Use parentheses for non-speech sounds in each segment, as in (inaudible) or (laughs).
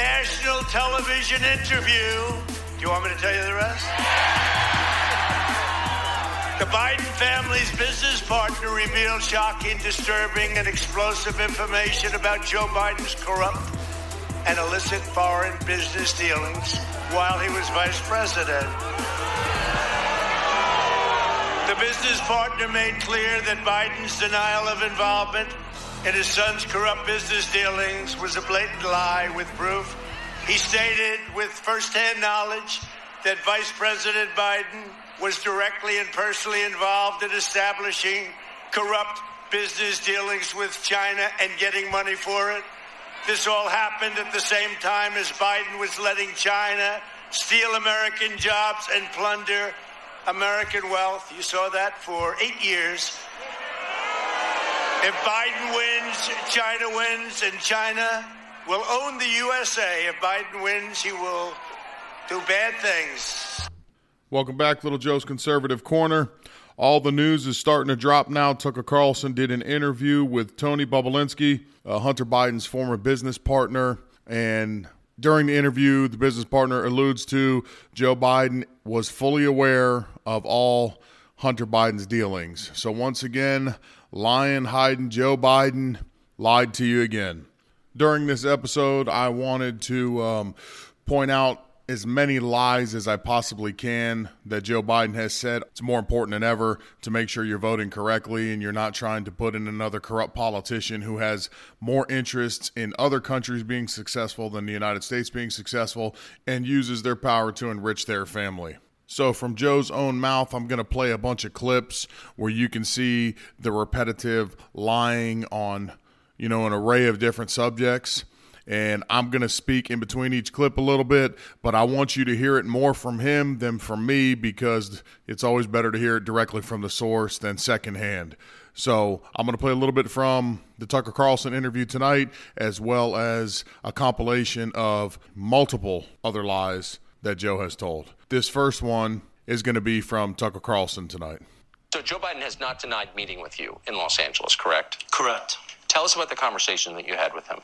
national television interview, do you want me to tell you the rest? The Biden family's business partner revealed shocking, disturbing, and explosive information about Joe Biden's corrupt and illicit foreign business dealings while he was vice president. The business partner made clear that Biden's denial of involvement in his son's corrupt business dealings was a blatant lie with proof. He stated with firsthand knowledge that Vice President Biden was directly and personally involved in establishing corrupt business dealings with China and getting money for it. This all happened at the same time as Biden was letting China steal American jobs and plunder American wealth. You saw that for eight years. If Biden wins, China wins, and China will own the USA. If Biden wins, he will do bad things. Welcome back, Little Joe's Conservative Corner. All the news is starting to drop now. Tucker Carlson did an interview with Tony Bobulinski, uh, Hunter Biden's former business partner, and during the interview, the business partner alludes to Joe Biden was fully aware of all Hunter Biden's dealings. So once again, lying, hiding, Joe Biden lied to you again. During this episode, I wanted to um, point out as many lies as I possibly can that Joe Biden has said. It's more important than ever to make sure you're voting correctly and you're not trying to put in another corrupt politician who has more interests in other countries being successful than the United States being successful and uses their power to enrich their family. So, from Joe's own mouth, I'm going to play a bunch of clips where you can see the repetitive lying on, you know, an array of different subjects and I'm going to speak in between each clip a little bit, but I want you to hear it more from him than from me because it's always better to hear it directly from the source than secondhand. So I'm going to play a little bit from the Tucker Carlson interview tonight, as well as a compilation of multiple other lies that Joe has told. This first one is going to be from Tucker Carlson tonight. So Joe Biden has not denied meeting with you in Los Angeles, correct? Correct. Tell us about the conversation that you had with him.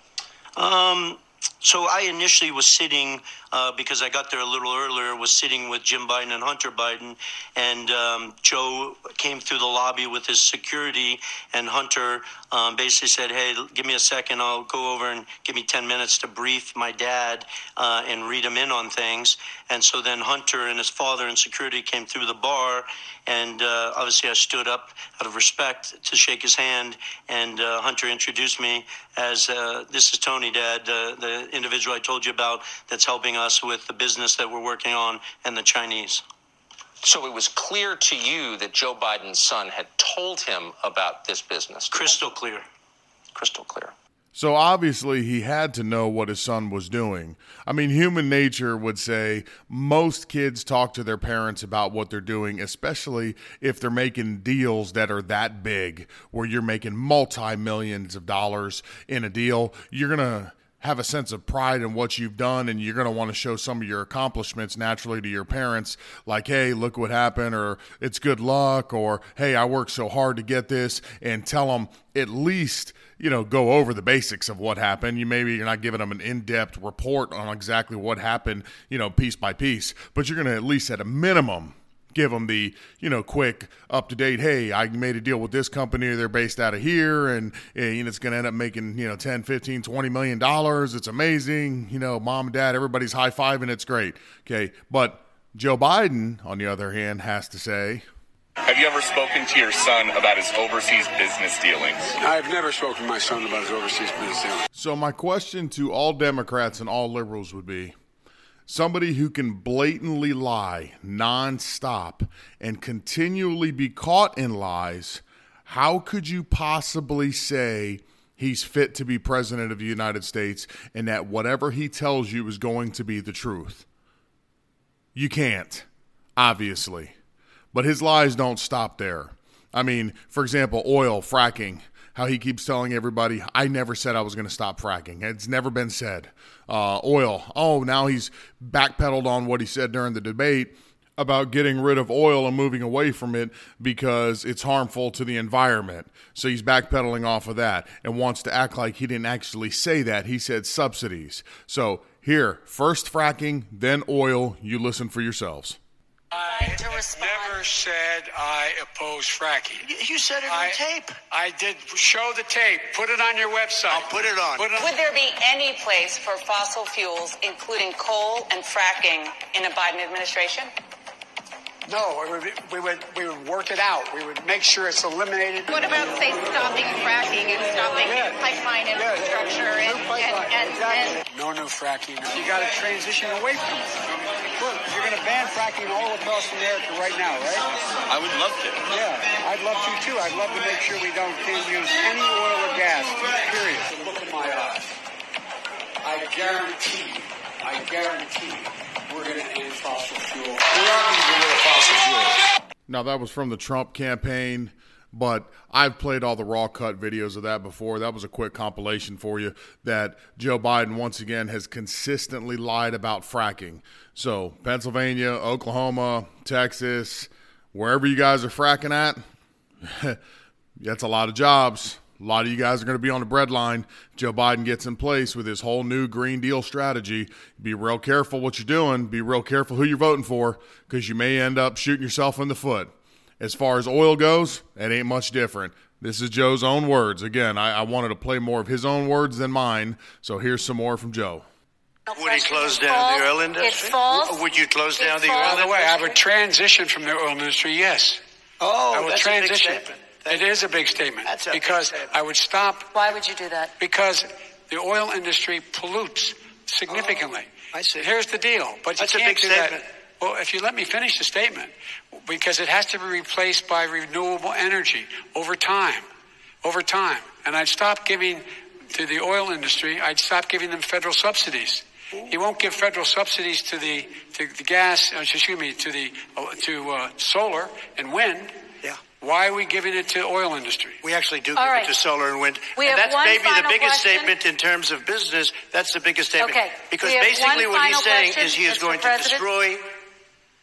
Um, so I initially was sitting uh, because I got there a little earlier. Was sitting with Jim Biden and Hunter Biden, and um, Joe came through the lobby with his security, and Hunter um, basically said, "Hey, give me a second. I'll go over and give me ten minutes to brief my dad uh, and read him in on things." And so then Hunter and his father and security came through the bar, and uh, obviously I stood up out of respect to shake his hand, and uh, Hunter introduced me as uh, this is Tony, Dad, the individual I told you about that's helping us with the business that we're working on and the Chinese. So it was clear to you that Joe Biden's son had told him about this business. Crystal clear. Crystal clear. So obviously he had to know what his son was doing. I mean, human nature would say most kids talk to their parents about what they're doing, especially if they're making deals that are that big, where you're making multi millions of dollars in a deal. You're going to have a sense of pride in what you've done and you're going to want to show some of your accomplishments naturally to your parents like hey look what happened or it's good luck or hey i worked so hard to get this and tell them at least you know go over the basics of what happened. You maybe you're not giving them an in-depth report on exactly what happened you know piece by piece but you're going to at least at a minimum give them the you know quick up to date hey i made a deal with this company. They're based out of here and, eh, and it's going to end up making you know 10 15 20 million dollars. It's amazing. You know mom and dad everybody's high-fiving. It's great. Okay? But joe biden on the other hand has to say have you ever spoken to your son about his overseas business dealings? I've never spoken to my son about his overseas business dealings. so my question to all democrats and all liberals would be somebody who can blatantly lie nonstop and continually be caught in lies, how could you possibly say he's fit to be president of the United States and that whatever he tells you is going to be the truth? You can't, obviously. But his lies don't stop there. I mean, for example, oil, fracking how he keeps telling everybody, I never said I was going to stop fracking. It's never been said. Uh, oil, oh, now he's backpedaled on what he said during the debate. about getting rid of oil and moving away from it because it's harmful to the environment. So he's backpedaling off of that and wants to act like he didn't actually say that. He said subsidies. So here, first fracking, then oil. You listen for yourselves. I never said I oppose fracking. You said it I, on tape. I did show the tape. Put it on your website. I'll put it on. Put it on. Would there be any place for fossil fuels, including coal and fracking, in a Biden administration? No, we would, we would we would work it out. We would make sure it's eliminated. What about, say, stopping fracking and stopping Yeah. pipeline infrastructure yeah, and, new pipeline. and, and, Exactly. and no new fracking. You got to transition away from it. Look, you're going to ban fracking all across America right now, right? I would love to. Yeah, I'd love to too. I'd love to make sure we don't can't use any oil or gas. Period. Look in my eyes. I guarantee I guarantee you, Now, that was from the Trump campaign, but I've played all the raw cut videos of that before. That was a quick compilation for you that Joe Biden, once again, has consistently lied about fracking. So, Pennsylvania, Oklahoma, Texas, wherever you guys are fracking at, (laughs) that's a lot of jobs. A lot of you guys are going to be on the breadline. Joe Biden gets in place with his whole new Green Deal strategy. Be real careful what you're doing. Be real careful who you're voting for because you may end up shooting yourself in the foot. As far as oil goes, it ain't much different. This is Joe's own words. Again, I, I wanted to play more of his own words than mine, so here's some more from Joe. Would he close down false. the oil industry? It's false. Would you close down It's the false. oil By the way, I industry? would transition from the oil industry, yes. Oh, I will that's transition. A big statement. It is a big statement That's a big because statement. I would stop Why would you do that? because the oil industry pollutes significantly. I see. Here's the deal, but That's a you can't big do that. statement. Well, if you let me finish the statement, because it has to be replaced by renewable energy over time, over time, and I'd stop giving to the oil industry. I'd stop giving them federal subsidies. He won't give federal subsidies to the to the gas. uh, Excuse me, to the uh, to uh, solar and wind. Yeah. Why are we giving it to oil industry? We actually do All give right. it to solar and wind. We and that's maybe the biggest question. statement in terms of business. That's the biggest statement. Okay. Because basically what he's saying question, is he is Mr. going President. to destroy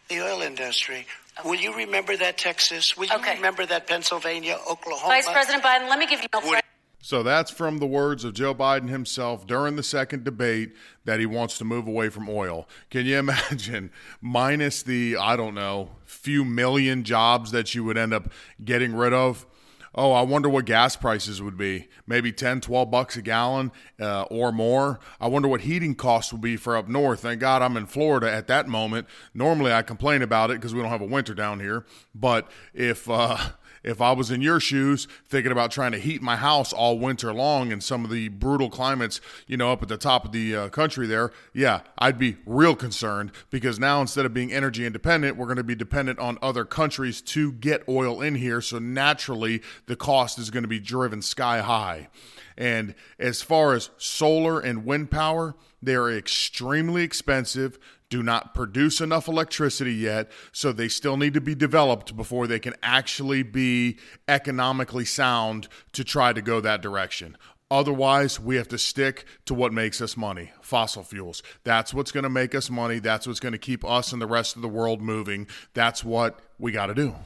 the oil industry. Will you remember that, Texas? Will you Okay. remember that, Pennsylvania, Oklahoma? Vice President Biden, let me give you no Would- So that's from the words of Joe Biden himself during the second debate that he wants to move away from oil. Can you (laughs) imagine, minus the, I don't know, few million jobs that you would end up getting rid of? Oh, I wonder what gas prices would be. Maybe 10, 12 bucks a gallon uh, or more. I wonder what heating costs would be for up north. Thank God I'm in Florida at that moment. Normally I complain about it because we don't have a winter down here. But if. Uh, if I was in your shoes thinking about trying to heat my house all winter long in some of the brutal climates, you know, up at the top of the uh, country there, yeah, I'd be real concerned because now instead of being energy independent, we're going to be dependent on other countries to get oil in here. So naturally, the cost is going to be driven sky high. And as far as solar and wind power, they are extremely expensive, do not produce enough electricity yet, so they still need to be developed before they can actually be economically sound to try to go that direction. Otherwise, we have to stick to what makes us money fossil fuels. That's what's going to make us money. That's what's going to keep us and the rest of the world moving. That's what we got to do.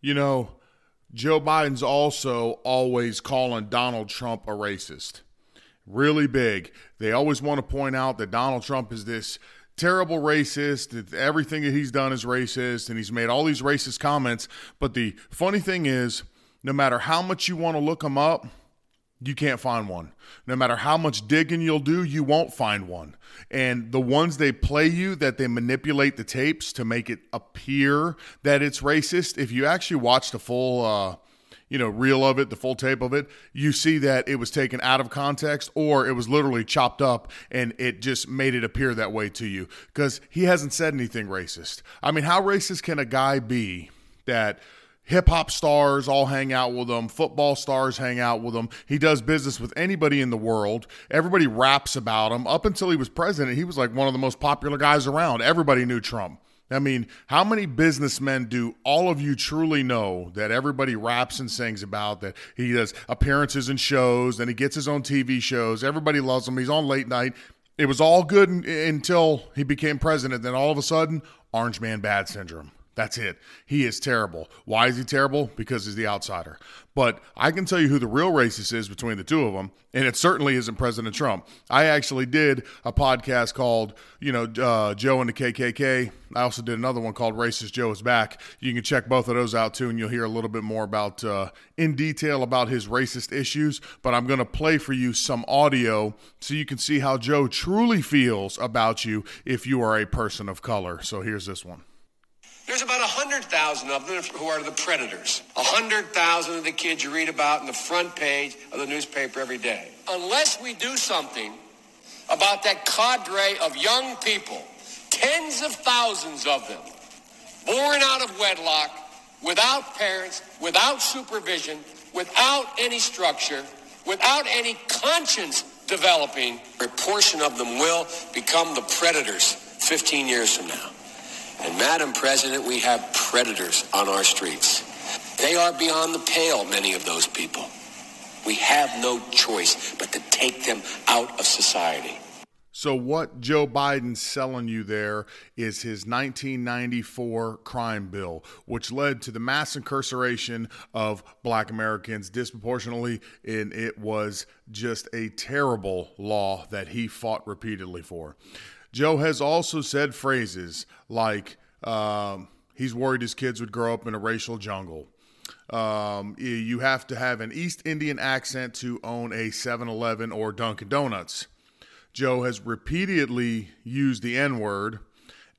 You know, Joe Biden's also always calling Donald Trump a racist. Really big. They always want to point out that Donald Trump is this terrible racist, everything that he's done is racist, and he's made all these racist comments. But the funny thing is, no matter how much you want to look him up, you can't find one. No matter how much digging you'll do, you won't find one. And the ones they play you that they manipulate the tapes to make it appear that it's racist, if you actually watch the full uh you know, reel of it, the full tape of it, you see that it was taken out of context or it was literally chopped up and it just made it appear that way to you because he hasn't said anything racist. I mean, how racist can a guy be that hip hop stars all hang out with him, football stars hang out with him. He does business with anybody in the world. Everybody raps about him. Up until he was president, he was like one of the most popular guys around. Everybody knew Trump. I mean, how many businessmen do all of you truly know that everybody raps and sings about? That he does appearances in shows, and he gets his own TV shows. Everybody loves him. He's on late night. It was all good until he became president. Then all of a sudden, Orange Man Bad Syndrome. That's it. He is terrible. Why is he terrible? Because he's the outsider. But I can tell you who the real racist is between the two of them, and it certainly isn't President Trump. I actually did a podcast called, you know, uh, Joe and the KKK. I also did another one called Racist Joe is Back. You can check both of those out too, and you'll hear a little bit more about, uh, in detail, about his racist issues. But I'm going to play for you some audio so you can see how Joe truly feels about you if you are a person of color. So here's this one. There's about 100,000 of them who are the predators. 100,000 of the kids you read about in the front page of the newspaper every day. Unless we do something about that cadre of young people, tens of thousands of them, born out of wedlock, without parents, without supervision, without any structure, without any conscience developing, a portion of them will become the predators 15 years from now. And Madam President, we have predators on our streets. They are beyond the pale, many of those people. We have no choice but to take them out of society. So, what Joe Biden's selling you there is his 1994 crime bill, which led to the mass incarceration of black Americans disproportionately. And it was just a terrible law that he fought repeatedly for. Joe has also said phrases like um, he's worried his kids would grow up in a racial jungle. Um, you have to have an East Indian accent to own a 7 Eleven or Dunkin' Donuts. Joe has repeatedly used the N word.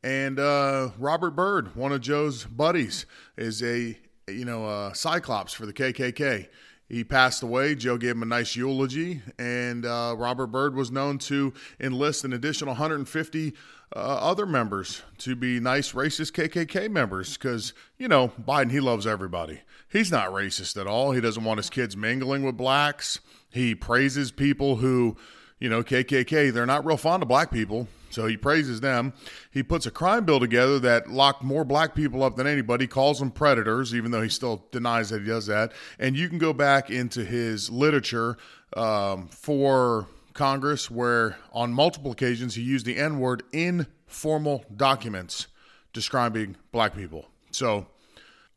And uh, Robert Byrd, one of Joe's buddies, is a you know a Cyclops for the KKK. He passed away. Joe gave him a nice eulogy, and uh, Robert Byrd was known to enlist an additional 150 uh, other members to be nice racist KKK members because, you know, Biden, he loves everybody. He's not racist at all. He doesn't want his kids mingling with blacks. He praises people who, you know, KKK, they're not real fond of black people. So he praises them. He puts a crime bill together that locked more black people up than anybody, calls them predators, even though he still denies that he does that. And you can go back into his literature um, for Congress where on multiple occasions he used the N word in formal documents describing black people. So,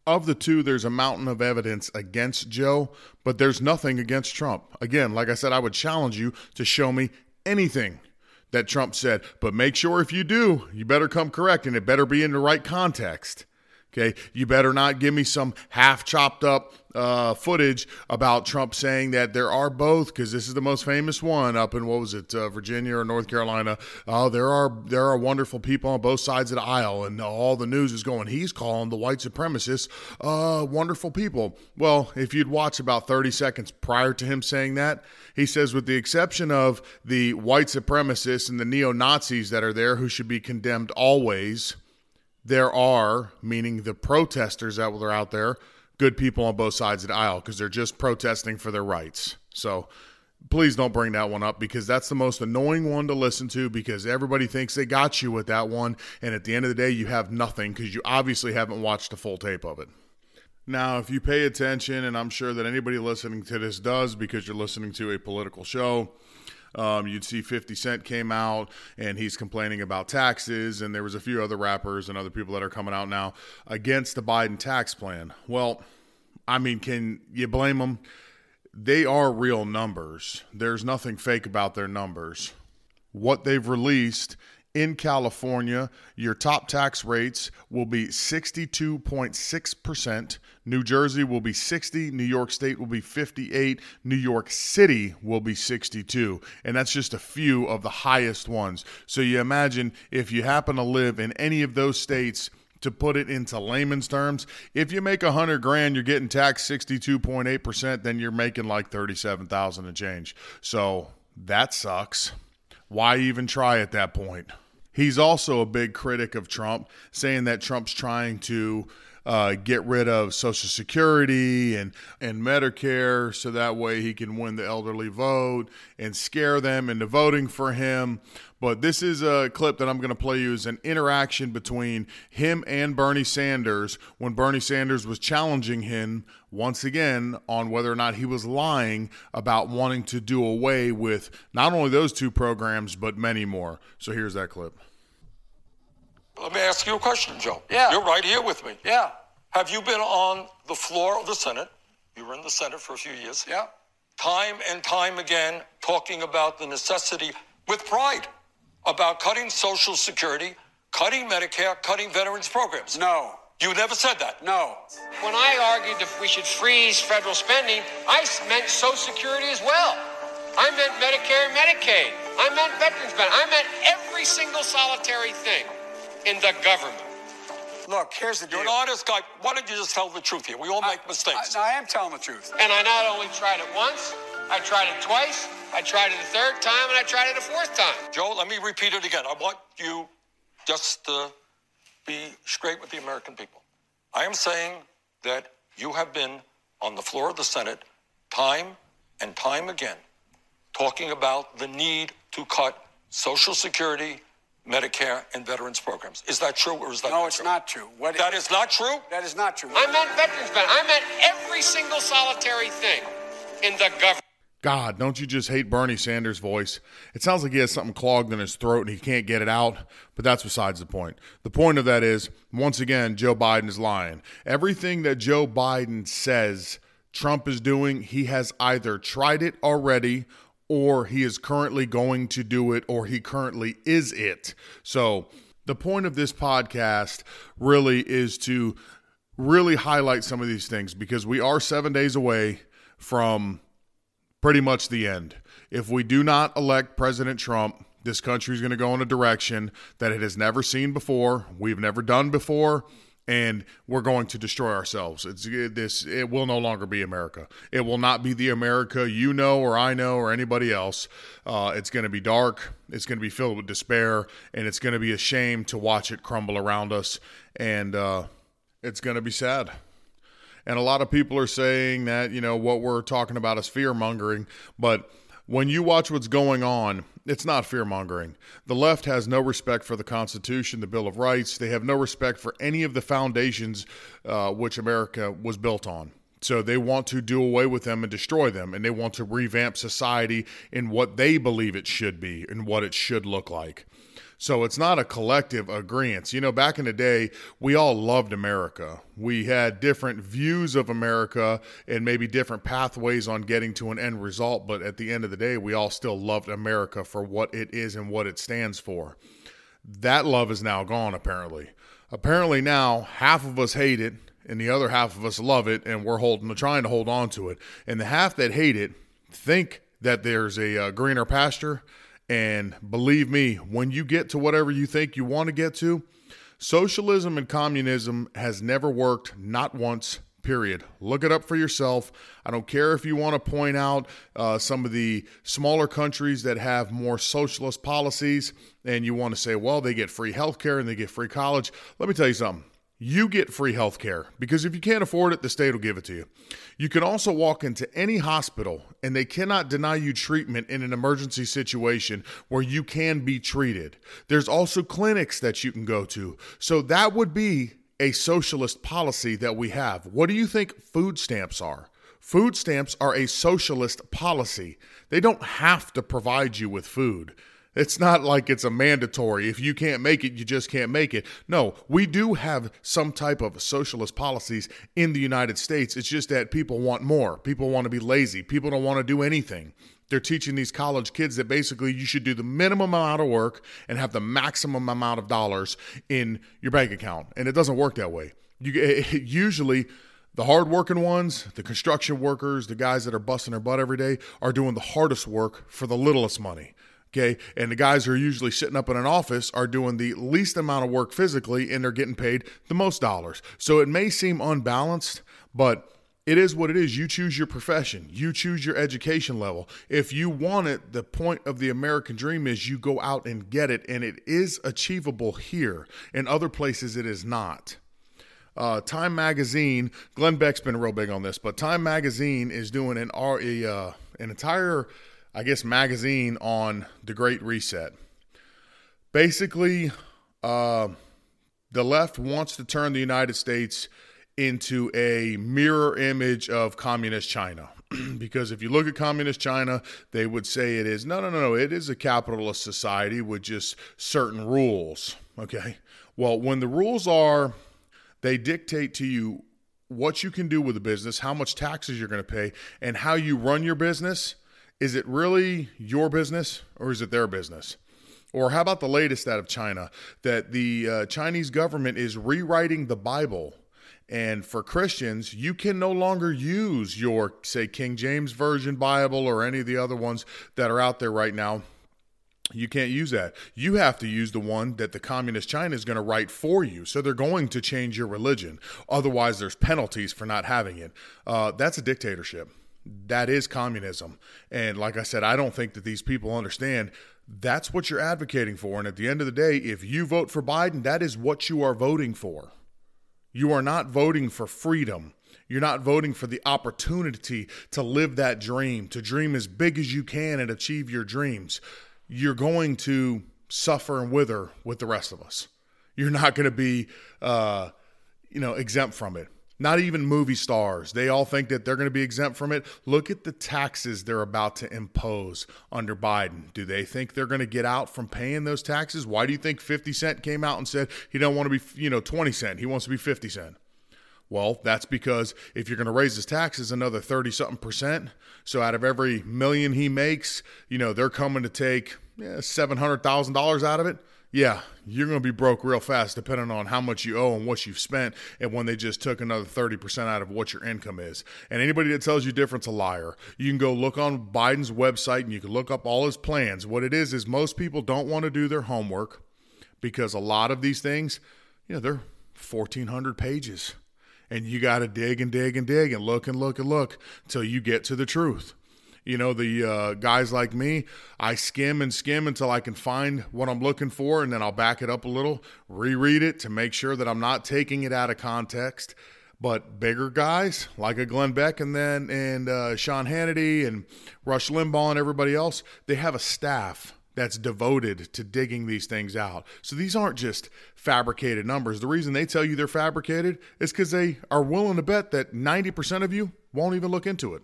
of the two, there's a mountain of evidence against Joe, but there's nothing against Trump. Again, like I said, I would challenge you to show me anything that Trump said. But make sure if you do, you better come correct and it better be in the right context. Okay. You better not give me some half chopped up uh, footage about Trump saying that there are both, because this is the most famous one up in what was it, uh, Virginia or North Carolina. Oh, there are there are wonderful people on both sides of the aisle, and all the news is going. He's calling the white supremacists uh, wonderful people. Well, if you'd watch about 30 seconds prior to him saying that, he says, with the exception of the white supremacists and the neo Nazis that are there, who should be condemned always there are, meaning the protesters that were out there, good people on both sides of the aisle because they're just protesting for their rights. So please don't bring that one up because that's the most annoying one to listen to because everybody thinks they got you with that one. And at the end of the day, you have nothing because you obviously haven't watched the full tape of it. Now, if you pay attention, and I'm sure that anybody listening to this does because you're listening to a political show, um, you'd see 50 Cent came out and he's complaining about taxes, and there was a few other rappers and other people that are coming out now against the Biden tax plan. Well, I mean, can you blame them? They are real numbers. There's nothing fake about their numbers. What they've released in California, your top tax rates will be 62.6%. New Jersey will be 60, New York State will be 58, New York City will be 62. And that's just a few of the highest ones. So you imagine if you happen to live in any of those states to put it into layman's terms, if you make a hundred grand, you're getting taxed 62.8%, then you're making like 37,000 and change. So that sucks. Why even try at that point? He's also a big critic of Trump, saying that Trump's trying to uh, get rid of Social Security and, and Medicare so that way he can win the elderly vote and scare them into voting for him. But this is a clip that I'm going to play you as an interaction between him and Bernie Sanders when Bernie Sanders was challenging him once again on whether or not he was lying about wanting to do away with not only those two programs, but many more. So here's that clip. Let me ask you a question, Joe. Yeah. You're right here with me. Yeah. Have you been on the floor of the Senate? You were in the Senate for a few years. Yeah. Time and time again, talking about the necessity with pride about cutting Social Security, cutting Medicare, cutting veterans programs. No. You never said that. No. When I argued that we should freeze federal spending, I meant Social Security as well. I meant Medicare and Medicaid. I meant veterans benefits. I meant every single solitary thing in the government. Look, here's the deal. You're an honest guy. Why don't you just tell the truth here? We all make mistakes. I, I am telling the truth. And I not only tried it once, I tried it twice, I tried it a third time, and I tried it a fourth time. Joe, let me repeat it again. I want you just to be straight with the American people. I am saying that you have been on the floor of the Senate time and time again talking about the need to cut Social Security, Medicare, and veterans programs. Is that true or is that no, not it's true? not true. What That is not true? That is not true. I meant veterans benefits. I meant every single solitary thing in the government. God, don't you just hate Bernie Sanders' voice? It sounds like he has something clogged in his throat and he can't get it out, but that's besides the point. The point of that is, once again, Joe Biden is lying. Everything that Joe Biden says Trump is doing, he has either tried it already or he is currently going to do it or he currently is it. So, the point of this podcast really is to really highlight some of these things because we are seven days away from pretty much the end. If we do not elect President Trump, this country is going to go in a direction that it has never seen before, we've never done before, and we're going to destroy ourselves. It's this it will no longer be America. It will not be the America you know or I know or anybody else. Uh, it's going to be dark. It's going to be filled with despair, and it's going to be a shame to watch it crumble around us. And uh, it's going to be sad. And a lot of people are saying that, you know, what we're talking about is fear mongering. But when you watch what's going on, it's not fear mongering. The left has no respect for the Constitution, the Bill of Rights. They have no respect for any of the foundations uh, which America was built on. So they want to do away with them and destroy them. And they want to revamp society in what they believe it should be and what it should look like. So it's not a collective agreement. You know, back in the day, we all loved America. We had different views of America and maybe different pathways on getting to an end result. But at the end of the day, we all still loved America for what it is and what it stands for. That love is now gone, apparently. Apparently, now half of us hate it and the other half of us love it and we're holding, trying to hold on to it. And the half that hate it think that there's a uh, greener pasture and believe me, when you get to whatever you think you want to get to, socialism and communism has never worked, not once, period. Look it up for yourself. I don't care if you want to point out uh, some of the smaller countries that have more socialist policies and you want to say, well, they get free healthcare and they get free college. Let me tell you something you get free health care because if you can't afford it, the state will give it to you. You can also walk into any hospital and they cannot deny you treatment in an emergency situation where you can be treated. There's also clinics that you can go to. So that would be a socialist policy that we have. What do you think food stamps are? Food stamps are a socialist policy. They don't have to provide you with food. It's not like it's a mandatory. If you can't make it, you just can't make it. No, we do have some type of socialist policies in the United States. It's just that people want more. People want to be lazy. People don't want to do anything. They're teaching these college kids that basically you should do the minimum amount of work and have the maximum amount of dollars in your bank account. And it doesn't work that way. You usually the hardworking ones, the construction workers, the guys that are busting their butt every day are doing the hardest work for the littlest money. Okay. And the guys who are usually sitting up in an office are doing the least amount of work physically and they're getting paid the most dollars. So it may seem unbalanced, but it is what it is. You choose your profession, you choose your education level. If you want it, the point of the American dream is you go out and get it, and it is achievable here. In other places, it is not. Uh, Time Magazine, Glenn Beck's been real big on this, but Time Magazine is doing an, a, uh, an entire I guess, magazine on the Great Reset. Basically, uh, the left wants to turn the United States into a mirror image of communist China. (clears throat) because if you look at communist China, they would say it is no, no, no, no. It is a capitalist society with just certain rules. Okay. Well, when the rules are, they dictate to you what you can do with a business, how much taxes you're going to pay, and how you run your business. Is it really your business or is it their business? Or how about the latest out of China that the uh, Chinese government is rewriting the Bible? And for Christians, you can no longer use your, say, King James Version Bible or any of the other ones that are out there right now you can't use that. You have to use the one that the communist China is going to write for you. So they're going to change your religion. Otherwise, there's penalties for not having it. Uh, that's a dictatorship. That is communism. And like I said, I don't think that these people understand that's what you're advocating for. And at the end of the day, if you vote for Biden, that is what you are voting for. You are not voting for freedom. You're not voting for the opportunity to live that dream, to dream as big as you can and achieve your dreams you're going to suffer and wither with the rest of us. You're not going to be, uh, you know, exempt from it. Not even movie stars. They all think that they're going to be exempt from it. Look at the taxes they're about to impose under Biden. Do they think they're going to get out from paying those taxes? Why do you think 50 Cent came out and said he don't want to be, you know, 20 cent. He wants to be 50 cent. Well, that's because if you're going to raise his taxes another 30 something percent, so out of every million he makes, you know, they're coming to take yeah, $700,000 out of it. Yeah, you're going to be broke real fast depending on how much you owe and what you've spent and when they just took another 30% out of what your income is. And anybody that tells you different's a liar. You can go look on Biden's website and you can look up all his plans. What it is is most people don't want to do their homework because a lot of these things, you know, they're 1400 pages and you got to dig and dig and dig and look and look and look until you get to the truth. You know, the uh, guys like me, I skim and skim until I can find what I'm looking for, and then I'll back it up a little, reread it to make sure that I'm not taking it out of context. But bigger guys like a Glenn Beck and then and uh, Sean Hannity and Rush Limbaugh and everybody else, they have a staff that's devoted to digging these things out. So these aren't just fabricated numbers. The reason they tell you they're fabricated is because they are willing to bet that 90% of you won't even look into it.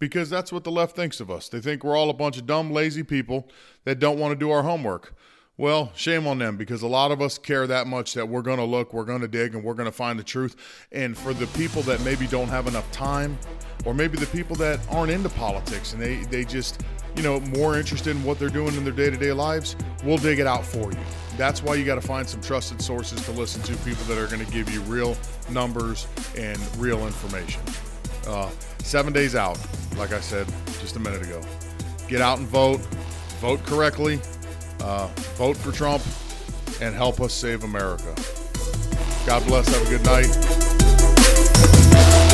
Because that's what the left thinks of us. They think we're all a bunch of dumb, lazy people that don't want to do our homework. Well, shame on them because a lot of us care that much that we're going to look, we're going to dig, and we're going to find the truth. And for the people that maybe don't have enough time, or maybe the people that aren't into politics and they, they just you know, more interested in what they're doing in their day to day lives, we'll dig it out for you. That's why you got to find some trusted sources to listen to, people that are going to give you real numbers and real information. Uh, seven days out, like I said just a minute ago. Get out and vote, vote correctly, uh, vote for Trump, and help us save America. God bless. Have a good night.